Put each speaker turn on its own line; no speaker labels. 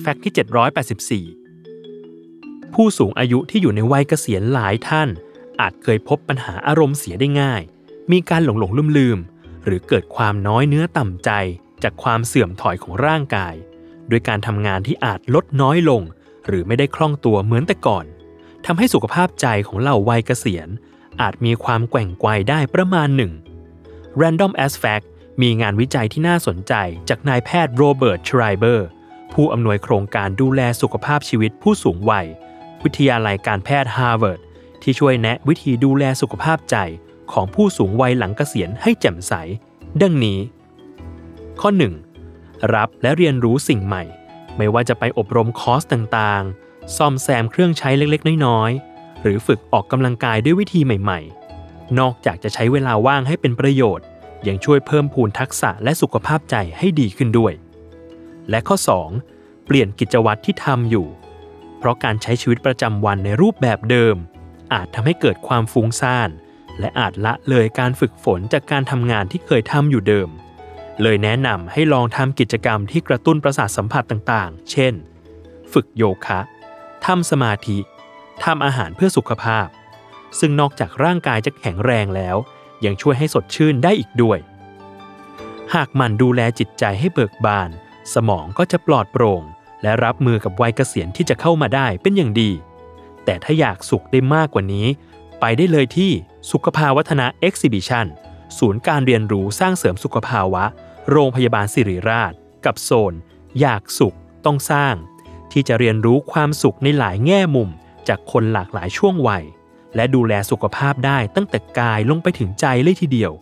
แฟกต์ที่ 784 ผู้สูงอายุที่อยู่ในวัยเกษียณหลายท่าน อาจเคยพบปัญหาอารมณ์เสียได้ง่าย มีการหลงหลงลืมลืมหรือเกิดความน้อยเนื้อต่ำใจ จากความเสื่อมถอยของร่างกายด้วยการทำงานที่อาจลดน้อยลง หรือไม่ได้คล่องตัวเหมือนแต่ก่อนทำให้สุขภาพใจของเหล่าวัยเกษียณ อาจมีความแกว่งไกวได้ประมาณหนึ่ง Random as Fact มีงานวิจัยที่น่าสนใจจากนายแพทย์โรเบิร์ตชไรเบอร์ ผู้อำนวยโครงการดูแลสุขภาพชีวิตผู้สูงวัย วิทยาลัยการแพทย์ฮาร์วาร์ดที่ช่วยแนะวิธีดูแลสุขภาพใจของผู้สูงวัยหลังเกษียณให้แจ่มใส ดังนี้ ข้อ 1. รับและเรียนรู้สิ่งใหม่ ไม่ว่าจะไปอบรมคอร์สต่างๆ ซ่อมแซมเครื่องใช้เล็กๆ น้อยๆ หรือฝึกออกกำลังกายด้วยวิธีใหม่ ๆ นอกจากจะใช้เวลาว่างให้เป็นประโยชน์ ยังช่วยเพิ่มพูนทักษะและสุขภาพใจให้ดีขึ้นด้วย และข้อ 2. เปลี่ยนกิจวัตรที่ทำอยู่ เพราะการใช้ชีวิตประจำวันในรูปแบบเดิม อาจทำให้เกิดความฟุ้งซ่าน และอาจละเลยการฝึกฝนจากการทำงานที่เคยทำอยู่เดิม เลยแนะนำให้ลองทำกิจกรรมที่กระตุ้นประสาทสัมผัสต่างๆ เช่น ฝึกโยคะทำสมาธิทำอาหารเพื่อสุขภาพ ซึ่งนอกจากร่างกายจะแข็งแรงแล้ว ยังช่วยให้สดชื่นได้อีกด้วย หากหมันดูแลจิตใจให้เบิกบาน สมองก็จะปลอดโปร่ง และรับมือกับวัยเกษียณที่จะเข้ามาได้เป็นอย่างดี แต่ถ้าอยากสุขได้มากกว่านี้ ไปได้เลยที่สุขภาวัฒนะ Exhibition ศูนย์การเรียนรู้สร้างเสริมสุขภาวะ โรงพยาบาลสิริราช กับโซน อยากสุขต้องสร้าง ที่จะเรียนรู้ความสุขในหลายแง่มุม จากคนหลากหลายช่วงวัย และดูแลสุขภาพได้ตั้งแต่กายลงไปถึงใจเลยทีเดียว